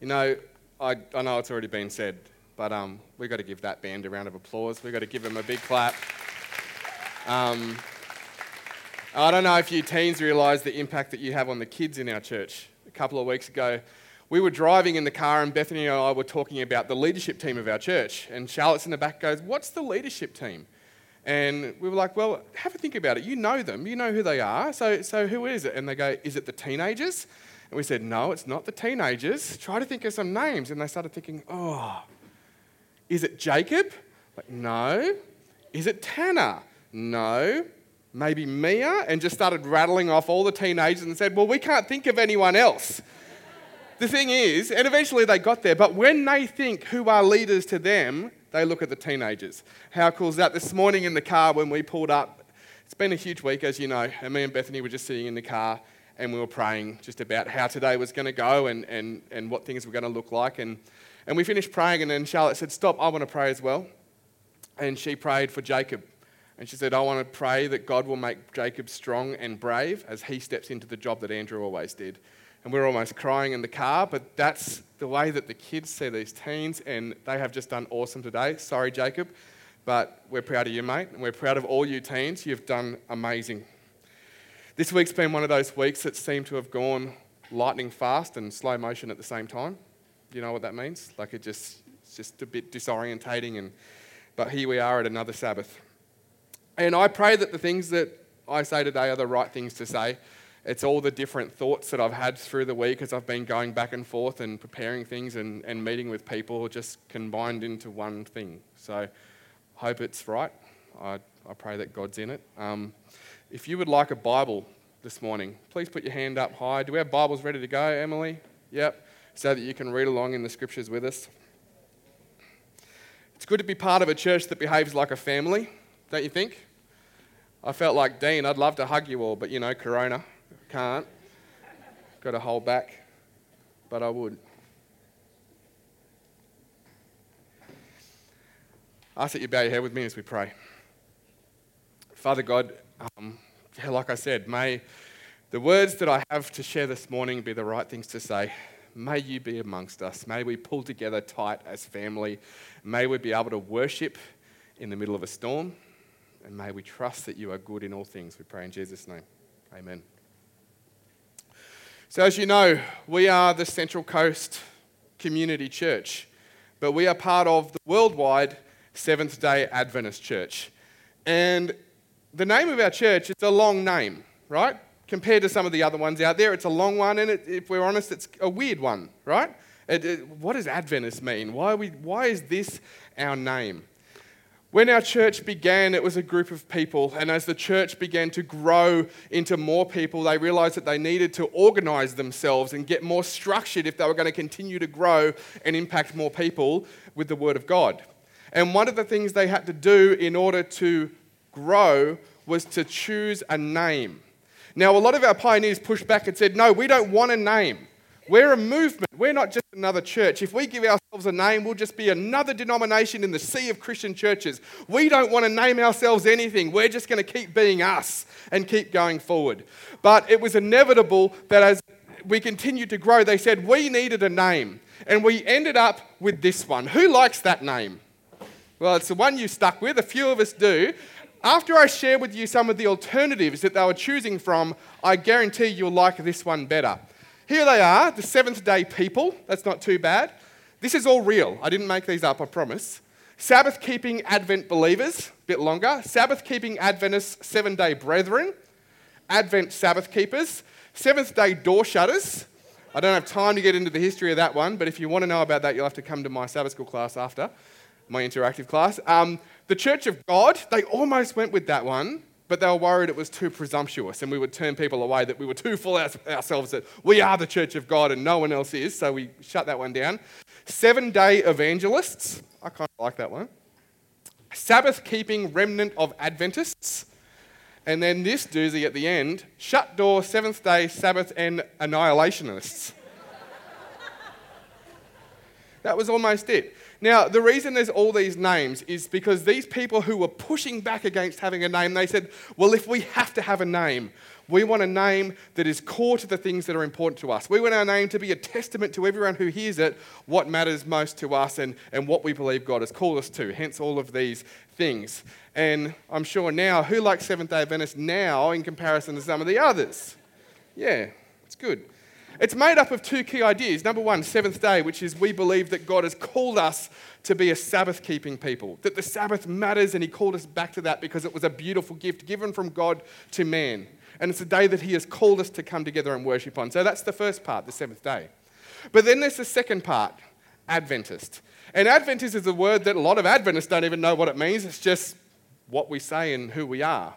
You know, I, I know it's already been said, but um, we've got to give that band a round of applause. We've got to give them a big clap. Um, I don't know if you teens realise the impact that you have on the kids in our church. A couple of weeks ago, we were driving in the car, and Bethany and I were talking about the leadership team of our church. And Charlotte's in the back goes, What's the leadership team? And we were like, Well, have a think about it. You know them, you know who they are. So, so who is it? And they go, Is it the teenagers? And we said, No, it's not the teenagers. Try to think of some names. And they started thinking, Oh, is it Jacob? Like, no. Is it Tanner? No. Maybe Mia? And just started rattling off all the teenagers and said, Well, we can't think of anyone else. the thing is, and eventually they got there, but when they think who are leaders to them, they look at the teenagers. How cool is that? This morning in the car when we pulled up, it's been a huge week, as you know, and me and Bethany were just sitting in the car and we were praying just about how today was going to go and, and, and what things were going to look like. And, and we finished praying, and then Charlotte said, Stop, I want to pray as well. And she prayed for Jacob. And she said, I want to pray that God will make Jacob strong and brave as he steps into the job that Andrew always did. And we are almost crying in the car, but that's the way that the kids see these teens, and they have just done awesome today. Sorry, Jacob, but we're proud of you, mate, and we're proud of all you teens. You've done amazing. This week's been one of those weeks that seem to have gone lightning fast and slow motion at the same time. You know what that means? Like it just, it's just a bit disorientating. And, but here we are at another Sabbath. And I pray that the things that I say today are the right things to say. It's all the different thoughts that I've had through the week as I've been going back and forth and preparing things and, and meeting with people, just combined into one thing. So hope it's right. I, I pray that God's in it. Um, if you would like a Bible this morning, please put your hand up high. Do we have Bibles ready to go, Emily? Yep. So that you can read along in the scriptures with us. It's good to be part of a church that behaves like a family, don't you think? I felt like Dean. I'd love to hug you all, but you know, Corona. Can't. Got to hold back. But I would. I ask that you bow your head with me as we pray. Father God, um, like I said, may the words that I have to share this morning be the right things to say. May you be amongst us. May we pull together tight as family. May we be able to worship in the middle of a storm. And may we trust that you are good in all things. We pray in Jesus' name. Amen. So, as you know, we are the Central Coast Community Church, but we are part of the worldwide Seventh day Adventist Church. And the name of our church, it's a long name, right? Compared to some of the other ones out there, it's a long one, and it, if we're honest, it's a weird one, right? It, it, what does Adventist mean? Why, we, why is this our name? When our church began, it was a group of people, and as the church began to grow into more people, they realized that they needed to organize themselves and get more structured if they were going to continue to grow and impact more people with the Word of God. And one of the things they had to do in order to grow was to choose a name. Now, a lot of our pioneers pushed back and said, no, we don't want a name. We're a movement. We're not just another church. If we give ourselves a name, we'll just be another denomination in the sea of Christian churches. We don't want to name ourselves anything. We're just going to keep being us and keep going forward. But it was inevitable that as we continued to grow, they said we needed a name. And we ended up with this one. Who likes that name? Well, it's the one you stuck with. A few of us do. After I share with you some of the alternatives that they were choosing from, I guarantee you'll like this one better. Here they are, the Seventh day people. That's not too bad. This is all real. I didn't make these up, I promise. Sabbath keeping Advent believers, a bit longer. Sabbath keeping Adventists, seven day brethren. Advent Sabbath keepers. Seventh day door shutters. I don't have time to get into the history of that one, but if you want to know about that, you'll have to come to my Sabbath school class after, my interactive class. Um, the Church of God, they almost went with that one, but they were worried it was too presumptuous and we would turn people away, that we were too full of ourselves that we are the Church of God and no one else is, so we shut that one down. Seven day evangelists, I kind of like that one. Sabbath keeping remnant of Adventists. And then this doozy at the end shut door, seventh day, Sabbath, and annihilationists. That was almost it. Now, the reason there's all these names is because these people who were pushing back against having a name, they said, well, if we have to have a name, we want a name that is core to the things that are important to us. We want our name to be a testament to everyone who hears it, what matters most to us and, and what we believe God has called us to. Hence, all of these things. And I'm sure now, who likes Seventh day Adventists now in comparison to some of the others? Yeah, it's good. It's made up of two key ideas. Number one, seventh day, which is we believe that God has called us to be a Sabbath keeping people, that the Sabbath matters, and He called us back to that because it was a beautiful gift given from God to man. And it's a day that He has called us to come together and worship on. So that's the first part, the seventh day. But then there's the second part, Adventist. And Adventist is a word that a lot of Adventists don't even know what it means. It's just what we say and who we are.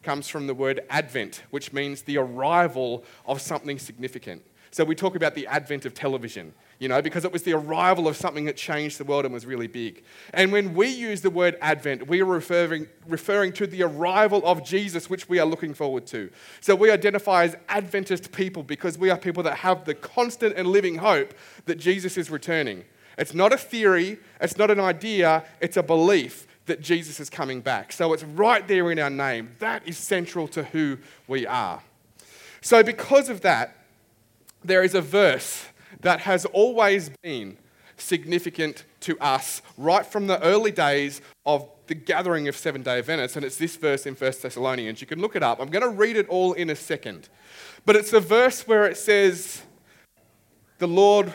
It comes from the word Advent, which means the arrival of something significant. So we talk about the advent of television, you know, because it was the arrival of something that changed the world and was really big. And when we use the word advent, we are referring, referring to the arrival of Jesus, which we are looking forward to. So we identify as Adventist people because we are people that have the constant and living hope that Jesus is returning. It's not a theory, it's not an idea, it's a belief that Jesus is coming back. So it's right there in our name. That is central to who we are. So, because of that, there is a verse that has always been significant to us right from the early days of the gathering of Seven Day Adventists, and it's this verse in 1 Thessalonians. You can look it up. I'm going to read it all in a second. But it's a verse where it says, The Lord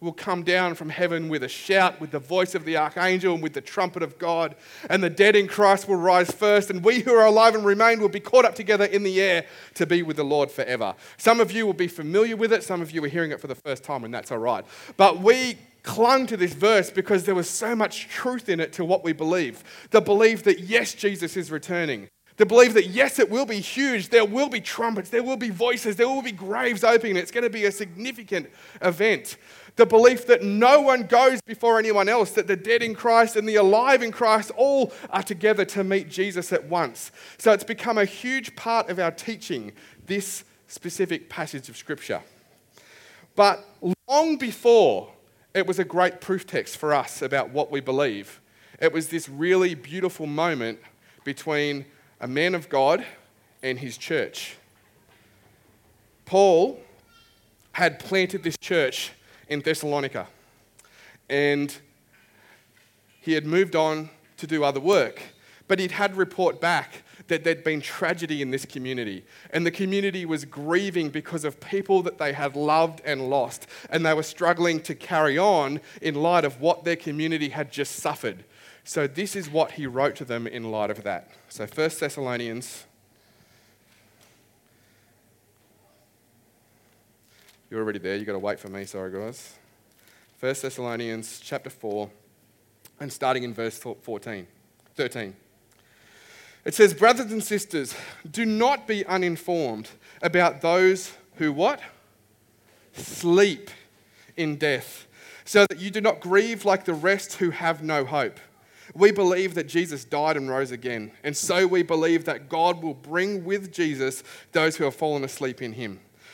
will come down from heaven with a shout, with the voice of the archangel, and with the trumpet of God. And the dead in Christ will rise first, and we who are alive and remain will be caught up together in the air to be with the Lord forever. Some of you will be familiar with it, some of you are hearing it for the first time, and that's all right. But we clung to this verse because there was so much truth in it to what we believe. The belief that, yes, Jesus is returning. The belief that, yes, it will be huge. There will be trumpets. There will be voices. There will be graves opening. It's going to be a significant event the belief that no one goes before anyone else, that the dead in Christ and the alive in Christ all are together to meet Jesus at once. So it's become a huge part of our teaching, this specific passage of Scripture. But long before it was a great proof text for us about what we believe, it was this really beautiful moment between a man of God and his church. Paul had planted this church in Thessalonica. And he had moved on to do other work. But he'd had report back that there'd been tragedy in this community. And the community was grieving because of people that they had loved and lost. And they were struggling to carry on in light of what their community had just suffered. So, this is what he wrote to them in light of that. So, 1 Thessalonians You're already there. You've got to wait for me. Sorry, guys. 1 Thessalonians chapter 4, and starting in verse 14, 13. It says, Brothers and sisters, do not be uninformed about those who what? Sleep in death, so that you do not grieve like the rest who have no hope. We believe that Jesus died and rose again, and so we believe that God will bring with Jesus those who have fallen asleep in him.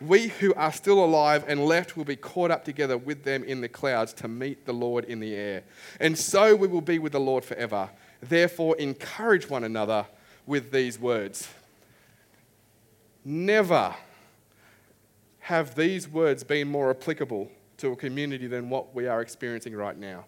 we who are still alive and left will be caught up together with them in the clouds to meet the Lord in the air. And so we will be with the Lord forever. Therefore, encourage one another with these words. Never have these words been more applicable to a community than what we are experiencing right now.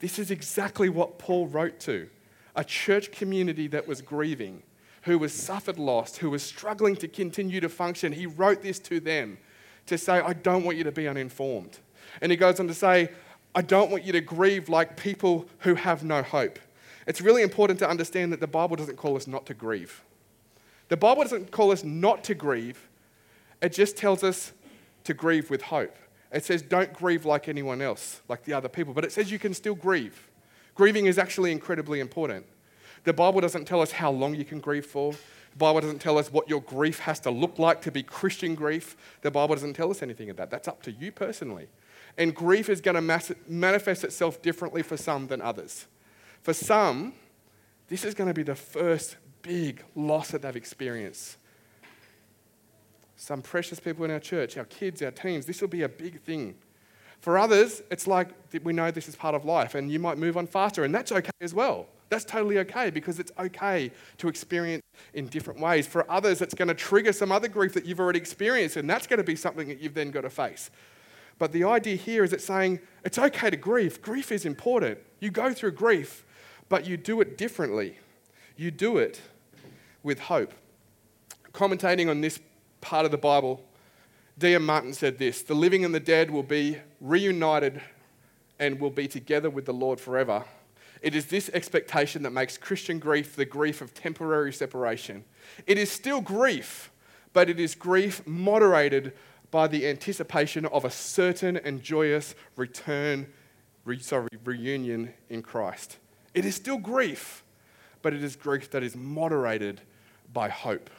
This is exactly what Paul wrote to a church community that was grieving who was suffered loss, who was struggling to continue to function, he wrote this to them to say, I don't want you to be uninformed. And he goes on to say, I don't want you to grieve like people who have no hope. It's really important to understand that the Bible doesn't call us not to grieve. The Bible doesn't call us not to grieve, it just tells us to grieve with hope. It says, don't grieve like anyone else, like the other people, but it says you can still grieve. Grieving is actually incredibly important. The Bible doesn't tell us how long you can grieve for. The Bible doesn't tell us what your grief has to look like to be Christian grief. The Bible doesn't tell us anything of that. That's up to you personally. And grief is going to manifest itself differently for some than others. For some, this is going to be the first big loss that they've experienced. Some precious people in our church, our kids, our teens, this will be a big thing. For others, it's like we know this is part of life and you might move on faster, and that's okay as well. That's totally okay because it's okay to experience in different ways. For others, it's going to trigger some other grief that you've already experienced, and that's going to be something that you've then got to face. But the idea here is it's saying it's okay to grieve. Grief is important. You go through grief, but you do it differently. You do it with hope. Commentating on this part of the Bible, D.M. Martin said this The living and the dead will be reunited and will be together with the Lord forever. It is this expectation that makes Christian grief the grief of temporary separation. It is still grief, but it is grief moderated by the anticipation of a certain and joyous return, re, sorry, reunion in Christ. It is still grief, but it is grief that is moderated by hope.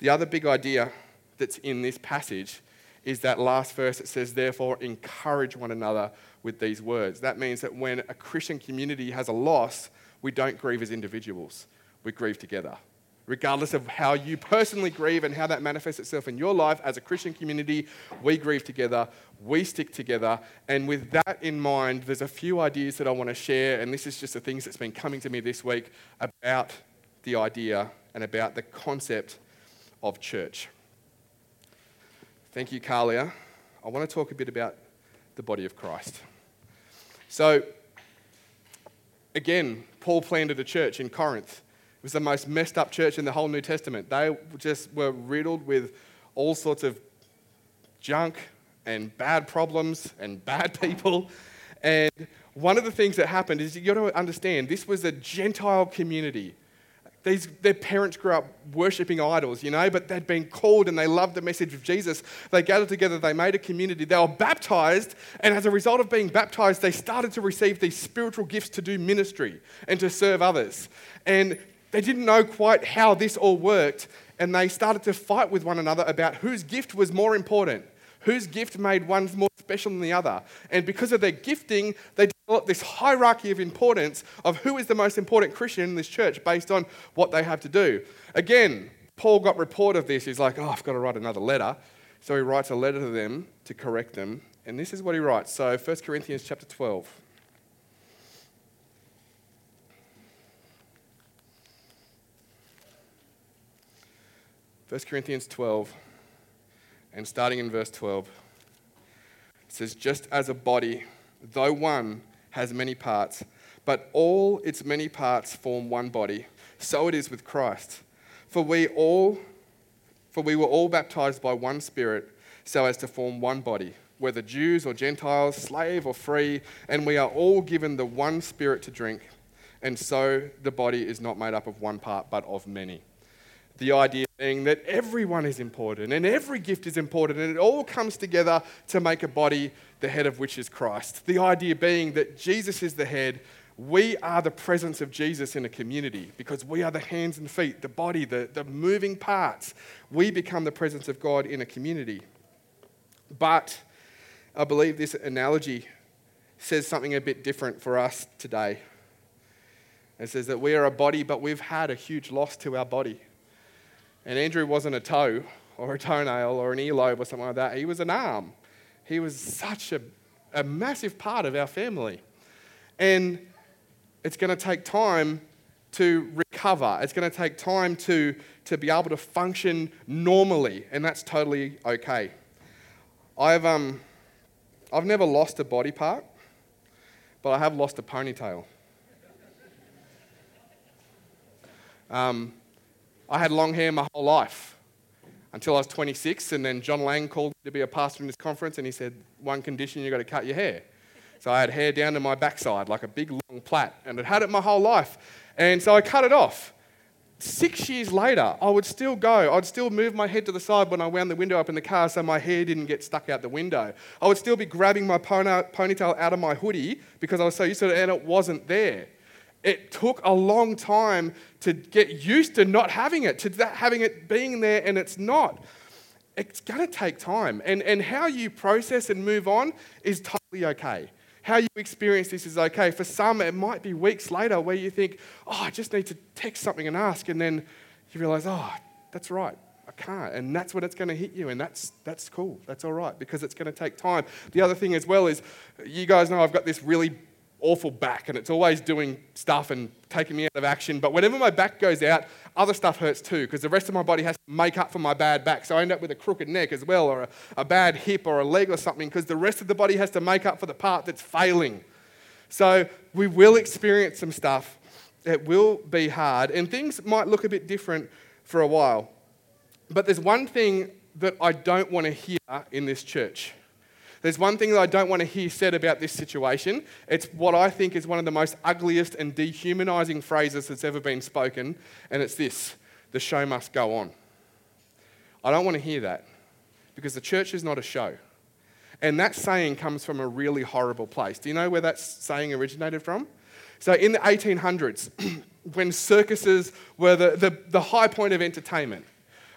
The other big idea that's in this passage is that last verse that says, Therefore, encourage one another with these words. That means that when a Christian community has a loss, we don't grieve as individuals, we grieve together. Regardless of how you personally grieve and how that manifests itself in your life as a Christian community, we grieve together, we stick together. And with that in mind, there's a few ideas that I want to share, and this is just the things that's been coming to me this week about the idea and about the concept of church. Thank you, Carlia. I want to talk a bit about the body of Christ. So, again, Paul planted a church in Corinth. It was the most messed up church in the whole New Testament. They just were riddled with all sorts of junk and bad problems and bad people. And one of the things that happened is you've got to understand this was a Gentile community. These, their parents grew up worshipping idols, you know, but they'd been called and they loved the message of Jesus. They gathered together, they made a community, they were baptized, and as a result of being baptized, they started to receive these spiritual gifts to do ministry and to serve others. And they didn't know quite how this all worked, and they started to fight with one another about whose gift was more important whose gift made one more special than the other. And because of their gifting, they developed this hierarchy of importance of who is the most important Christian in this church based on what they have to do. Again, Paul got report of this. He's like, oh, I've got to write another letter. So he writes a letter to them to correct them. And this is what he writes. So 1 Corinthians chapter 12. First Corinthians 12, and starting in verse 12, it says, Just as a body, though one, has many parts, but all its many parts form one body, so it is with Christ. For we all for we were all baptized by one spirit so as to form one body, whether Jews or Gentiles, slave or free, and we are all given the one spirit to drink. And so the body is not made up of one part but of many. The idea being that everyone is important and every gift is important and it all comes together to make a body, the head of which is Christ. The idea being that Jesus is the head, we are the presence of Jesus in a community because we are the hands and feet, the body, the, the moving parts. We become the presence of God in a community. But I believe this analogy says something a bit different for us today. It says that we are a body, but we've had a huge loss to our body. And Andrew wasn't a toe or a toenail or an earlobe or something like that. He was an arm. He was such a, a massive part of our family. And it's going to take time to recover. It's going to take time to, to be able to function normally, and that's totally okay. I've, um, I've never lost a body part, but I have lost a ponytail. Um, I had long hair my whole life until I was 26, and then John Lang called me to be a pastor in this conference, and he said, One condition, you've got to cut your hair. So I had hair down to my backside, like a big long plait, and I'd had it my whole life. And so I cut it off. Six years later, I would still go. I'd still move my head to the side when I wound the window up in the car so my hair didn't get stuck out the window. I would still be grabbing my ponytail out of my hoodie because I was so used to it and it wasn't there. It took a long time to get used to not having it, to that, having it being there and it's not. It's going to take time. And, and how you process and move on is totally okay. How you experience this is okay. For some, it might be weeks later where you think, oh, I just need to text something and ask. And then you realize, oh, that's right. I can't. And that's when it's going to hit you. And that's, that's cool. That's all right because it's going to take time. The other thing as well is, you guys know I've got this really awful back and it's always doing stuff and taking me out of action. But whenever my back goes out, other stuff hurts too because the rest of my body has to make up for my bad back. So I end up with a crooked neck as well or a, a bad hip or a leg or something because the rest of the body has to make up for the part that's failing. So we will experience some stuff. It will be hard and things might look a bit different for a while. But there's one thing that I don't want to hear in this church. There's one thing that I don't want to hear said about this situation. It's what I think is one of the most ugliest and dehumanizing phrases that's ever been spoken, and it's this the show must go on. I don't want to hear that because the church is not a show. And that saying comes from a really horrible place. Do you know where that saying originated from? So, in the 1800s, when circuses were the, the, the high point of entertainment,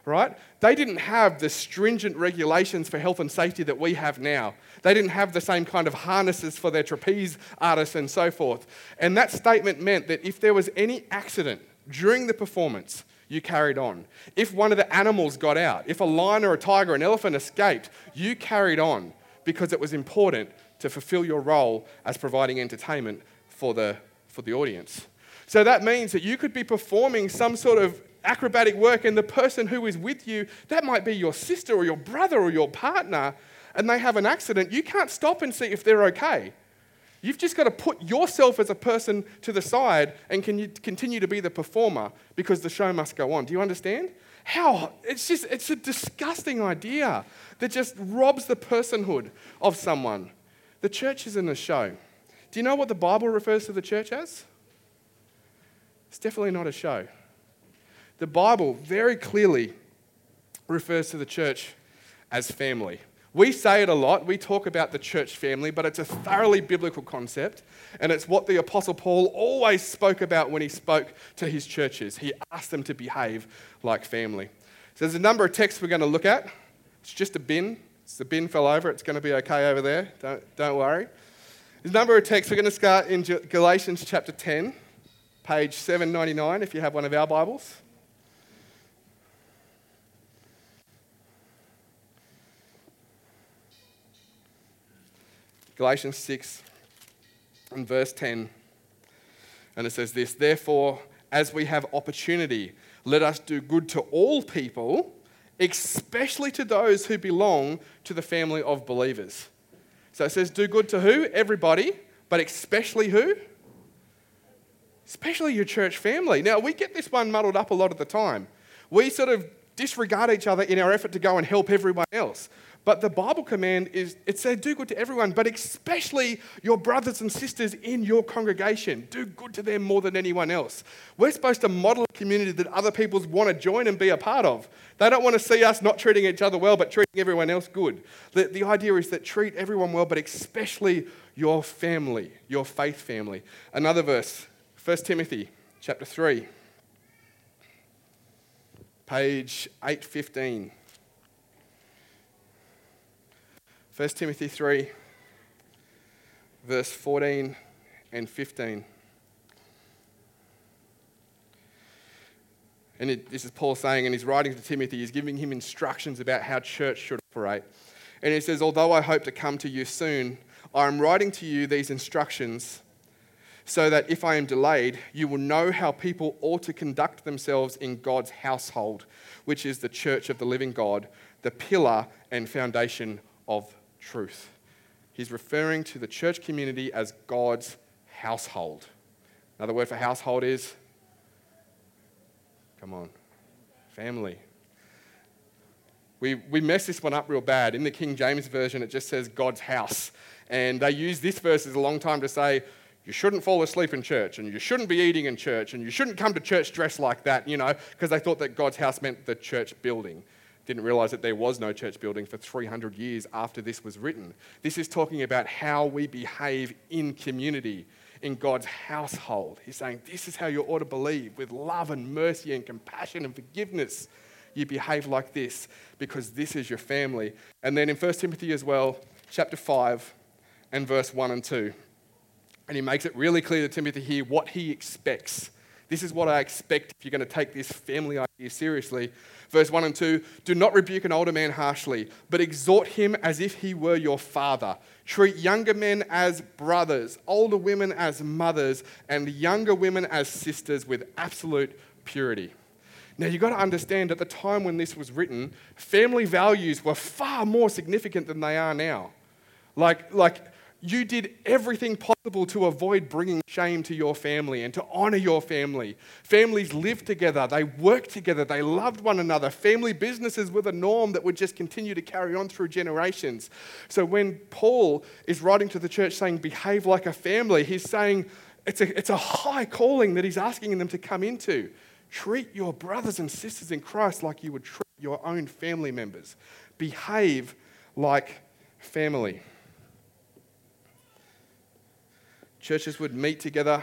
right? They didn't have the stringent regulations for health and safety that we have now. They didn't have the same kind of harnesses for their trapeze artists and so forth. And that statement meant that if there was any accident during the performance, you carried on. If one of the animals got out, if a lion or a tiger or an elephant escaped, you carried on because it was important to fulfill your role as providing entertainment for the, for the audience. So that means that you could be performing some sort of acrobatic work, and the person who is with you, that might be your sister or your brother or your partner, and they have an accident, you can't stop and see if they're okay. You've just got to put yourself as a person to the side and can you continue to be the performer because the show must go on. Do you understand? How? It's just, it's a disgusting idea that just robs the personhood of someone. The church isn't a show. Do you know what the Bible refers to the church as? It's definitely not a show. The Bible very clearly refers to the church as family. We say it a lot. We talk about the church family, but it's a thoroughly biblical concept. And it's what the Apostle Paul always spoke about when he spoke to his churches. He asked them to behave like family. So there's a number of texts we're going to look at. It's just a bin. It's the bin fell over. It's going to be okay over there. Don't, don't worry. There's a number of texts. We're going to start in Galatians chapter 10, page 799, if you have one of our Bibles. Galatians 6 and verse 10. And it says this Therefore, as we have opportunity, let us do good to all people, especially to those who belong to the family of believers. So it says, do good to who? Everybody, but especially who? Especially your church family. Now, we get this one muddled up a lot of the time. We sort of disregard each other in our effort to go and help everyone else. But the Bible command is it said, do good to everyone, but especially your brothers and sisters in your congregation. Do good to them more than anyone else. We're supposed to model a community that other people want to join and be a part of. They don't want to see us not treating each other well, but treating everyone else good. The, the idea is that treat everyone well, but especially your family, your faith family. Another verse, 1 Timothy chapter 3, page 815. 1 Timothy 3, verse 14 and 15. And it, this is Paul saying, and he's writing to Timothy, he's giving him instructions about how church should operate. And he says, Although I hope to come to you soon, I am writing to you these instructions so that if I am delayed, you will know how people ought to conduct themselves in God's household, which is the church of the living God, the pillar and foundation of truth. He's referring to the church community as God's household. Another word for household is, come on, family. We, we mess this one up real bad. In the King James Version, it just says God's house. And they use this verse as a long time to say, you shouldn't fall asleep in church, and you shouldn't be eating in church, and you shouldn't come to church dressed like that, you know, because they thought that God's house meant the church building didn't realize that there was no church building for 300 years after this was written. This is talking about how we behave in community. in God's household. He's saying, This is how you ought to believe with love and mercy and compassion and forgiveness. You behave like this because this is your family. And then in 1 Timothy as well, chapter 5 and verse 1 and 2. And he makes it really clear to Timothy here what he expects. This is what I expect if you're going to take this family idea seriously. Verse 1 and 2 Do not rebuke an older man harshly, but exhort him as if he were your father. Treat younger men as brothers, older women as mothers, and younger women as sisters with absolute purity. Now, you've got to understand at the time when this was written, family values were far more significant than they are now. Like, like you did everything possible to avoid bringing shame to your family and to honor your family. Families lived together, they worked together, they loved one another. Family businesses were the norm that would just continue to carry on through generations. So when Paul is writing to the church saying, behave like a family, he's saying it's a, it's a high calling that he's asking them to come into. Treat your brothers and sisters in Christ like you would treat your own family members. Behave like family. Churches would meet together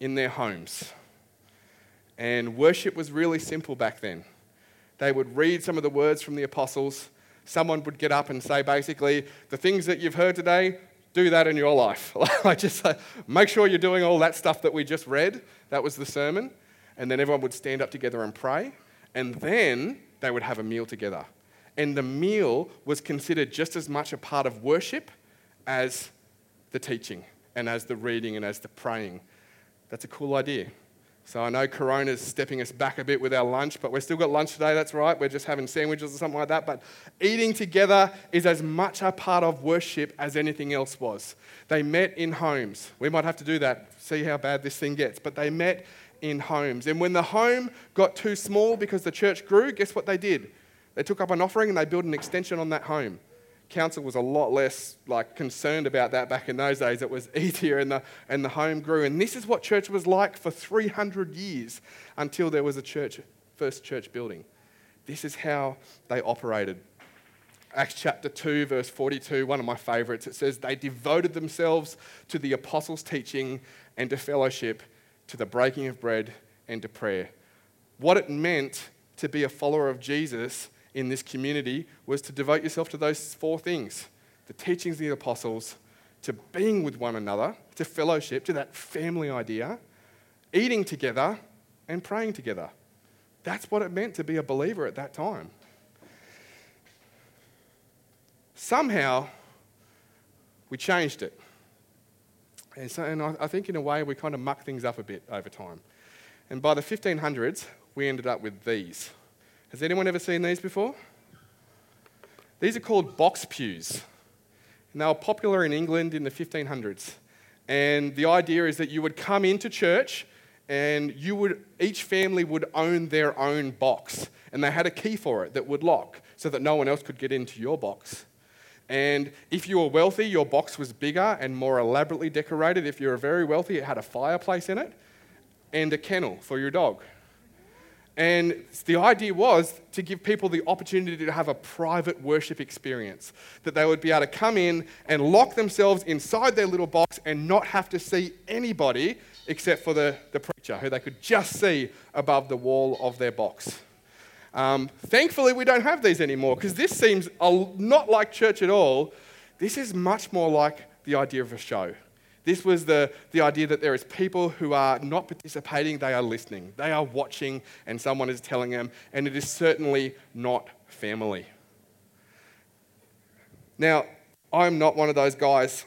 in their homes. And worship was really simple back then. They would read some of the words from the apostles. Someone would get up and say, basically, the things that you've heard today, do that in your life. like just make sure you're doing all that stuff that we just read. That was the sermon. And then everyone would stand up together and pray. And then they would have a meal together. And the meal was considered just as much a part of worship as the teaching and as the reading and as the praying. That's a cool idea. So I know Corona's stepping us back a bit with our lunch, but we've still got lunch today, that's right. We're just having sandwiches or something like that. But eating together is as much a part of worship as anything else was. They met in homes. We might have to do that, see how bad this thing gets. But they met in homes. And when the home got too small because the church grew, guess what they did? They took up an offering and they built an extension on that home council was a lot less like concerned about that back in those days. It was easier and the, and the home grew. And this is what church was like for 300 years until there was a church, first church building. This is how they operated. Acts chapter 2, verse 42, one of my favorites, it says, They devoted themselves to the apostles' teaching and to fellowship, to the breaking of bread and to prayer. What it meant to be a follower of Jesus in this community was to devote yourself to those four things the teachings of the apostles, to being with one another, to fellowship, to that family idea, eating together, and praying together. That's what it meant to be a believer at that time. Somehow, we changed it. And, so, and I think, in a way, we kind of mucked things up a bit over time. And by the 1500s, we ended up with these. Has anyone ever seen these before? These are called box pews. And they were popular in England in the 1500s. And the idea is that you would come into church and you would, each family would own their own box. And they had a key for it that would lock so that no one else could get into your box. And if you were wealthy, your box was bigger and more elaborately decorated. If you were very wealthy, it had a fireplace in it and a kennel for your dog. And the idea was to give people the opportunity to have a private worship experience. That they would be able to come in and lock themselves inside their little box and not have to see anybody except for the, the preacher, who they could just see above the wall of their box. Um, thankfully, we don't have these anymore because this seems not like church at all. This is much more like the idea of a show. This was the, the idea that there is people who are not participating, they are listening. They are watching, and someone is telling them, and it is certainly not family. Now, I'm not one of those guys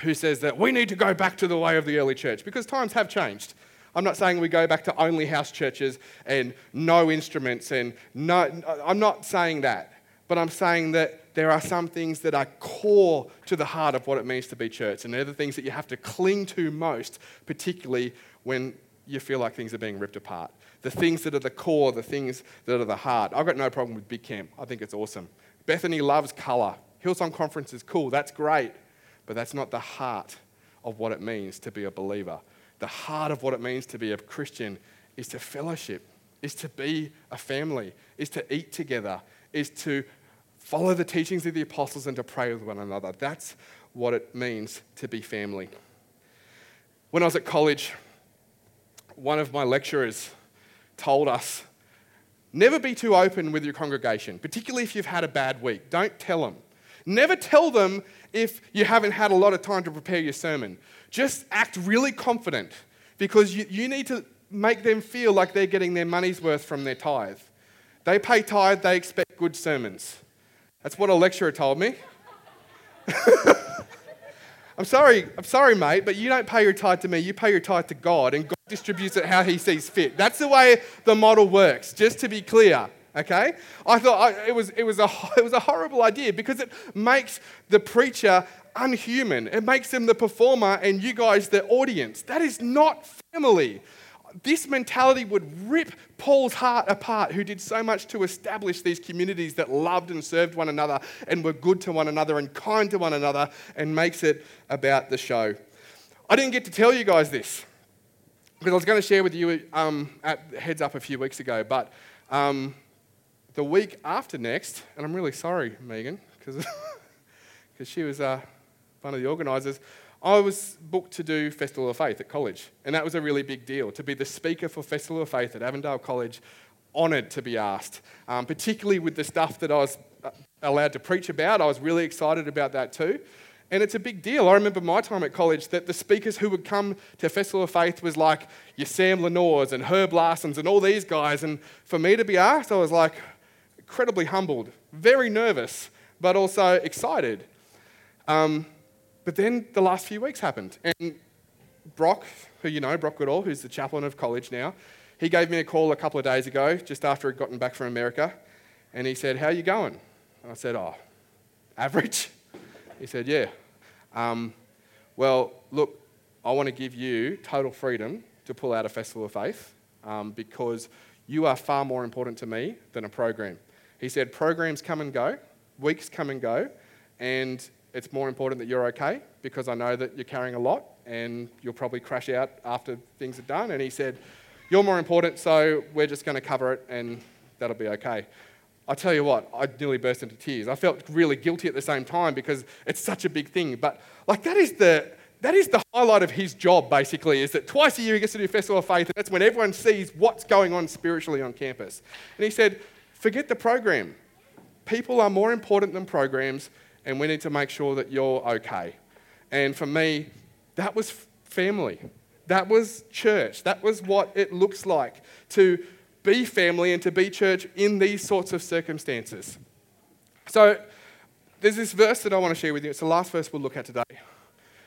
who says that we need to go back to the way of the early church because times have changed. I'm not saying we go back to only house churches and no instruments and no, I'm not saying that. But I'm saying that there are some things that are core to the heart of what it means to be church. And they're the things that you have to cling to most, particularly when you feel like things are being ripped apart. The things that are the core, the things that are the heart. I've got no problem with Big Camp. I think it's awesome. Bethany loves colour. Hillsong Conference is cool. That's great. But that's not the heart of what it means to be a believer. The heart of what it means to be a Christian is to fellowship, is to be a family, is to eat together, is to follow the teachings of the apostles and to pray with one another. That's what it means to be family. When I was at college, one of my lecturers told us never be too open with your congregation, particularly if you've had a bad week. Don't tell them. Never tell them if you haven't had a lot of time to prepare your sermon. Just act really confident because you, you need to make them feel like they're getting their money's worth from their tithe. They pay tithe, they expect good sermons. That's what a lecturer told me. I'm sorry, I'm sorry, mate, but you don't pay your tithe to me, you pay your tithe to God, and God distributes it how He sees fit. That's the way the model works, just to be clear. Okay? I thought I, it, was, it, was a, it was a horrible idea because it makes the preacher unhuman. It makes them the performer and you guys the audience. That is not family this mentality would rip Paul's heart apart, who did so much to establish these communities that loved and served one another and were good to one another and kind to one another, and makes it about the show. I didn't get to tell you guys this because I was going to share with you um, at Heads Up a few weeks ago, but um, the week after next, and I'm really sorry, Megan, because she was uh, one of the organisers. I was booked to do Festival of Faith at college, and that was a really big deal. To be the speaker for Festival of Faith at Avondale College, honoured to be asked, um, particularly with the stuff that I was uh, allowed to preach about. I was really excited about that too. And it's a big deal. I remember my time at college that the speakers who would come to Festival of Faith was like your Sam Leonors and Herb Larsons and all these guys. And for me to be asked, I was like incredibly humbled, very nervous, but also excited. Um, but then the last few weeks happened. And Brock, who you know, Brock Goodall, who's the chaplain of college now, he gave me a call a couple of days ago, just after he'd gotten back from America. And he said, How are you going? I said, Oh, average? He said, Yeah. Um, well, look, I want to give you total freedom to pull out a Festival of Faith um, because you are far more important to me than a program. He said, Programs come and go, weeks come and go, and it's more important that you're okay because I know that you're carrying a lot and you'll probably crash out after things are done. And he said, You're more important, so we're just going to cover it and that'll be okay. I tell you what, I nearly burst into tears. I felt really guilty at the same time because it's such a big thing. But like that is the that is the highlight of his job, basically, is that twice a year he gets to do Festival of Faith, and that's when everyone sees what's going on spiritually on campus. And he said, forget the program. People are more important than programs and we need to make sure that you're okay. And for me, that was family. That was church. That was what it looks like to be family and to be church in these sorts of circumstances. So, there's this verse that I want to share with you. It's the last verse we'll look at today.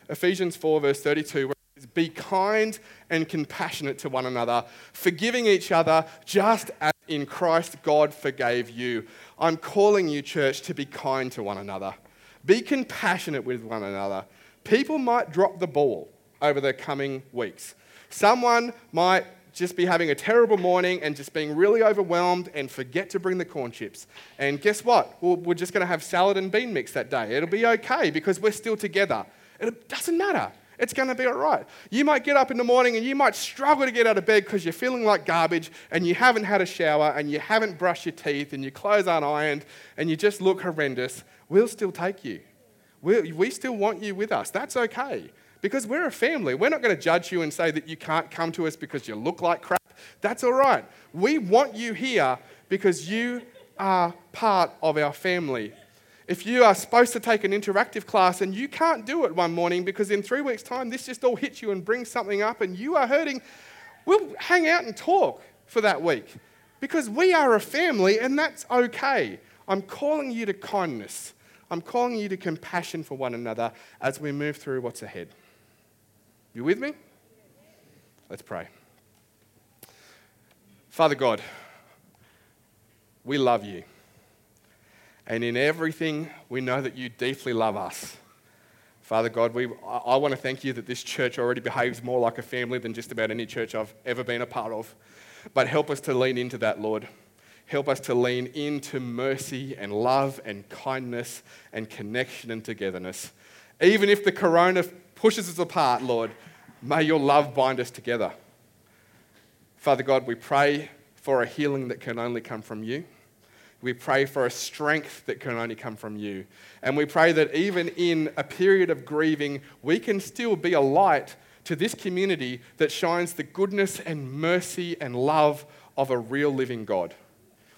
Ephesians 4, verse 32, where it says, Be kind and compassionate to one another, forgiving each other just as in Christ God forgave you. I'm calling you, church, to be kind to one another. Be compassionate with one another. People might drop the ball over the coming weeks. Someone might just be having a terrible morning and just being really overwhelmed and forget to bring the corn chips. And guess what? We're just going to have salad and bean mix that day. It'll be okay because we're still together. It doesn't matter. It's going to be all right. You might get up in the morning and you might struggle to get out of bed because you're feeling like garbage and you haven't had a shower and you haven't brushed your teeth and your clothes aren't ironed and you just look horrendous we'll still take you. we we still want you with us. That's okay because we're a family. We're not going to judge you and say that you can't come to us because you look like crap. That's all right. We want you here because you are part of our family. If you are supposed to take an interactive class and you can't do it one morning because in three weeks' time this just all hits you and brings something up and you are hurting, we'll hang out and talk for that week because we are a family and that's okay. I'm calling you to kindness. I'm calling you to compassion for one another as we move through what's ahead. You with me? Let's pray. Father God, we love you. And in everything, we know that you deeply love us. Father God, we, I want to thank you that this church already behaves more like a family than just about any church I've ever been a part of. But help us to lean into that, Lord. Help us to lean into mercy and love and kindness and connection and togetherness. Even if the corona pushes us apart, Lord, may your love bind us together. Father God, we pray for a healing that can only come from you. We pray for a strength that can only come from you. And we pray that even in a period of grieving, we can still be a light to this community that shines the goodness and mercy and love of a real living God.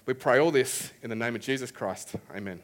We pray all this in the name of Jesus Christ. Amen.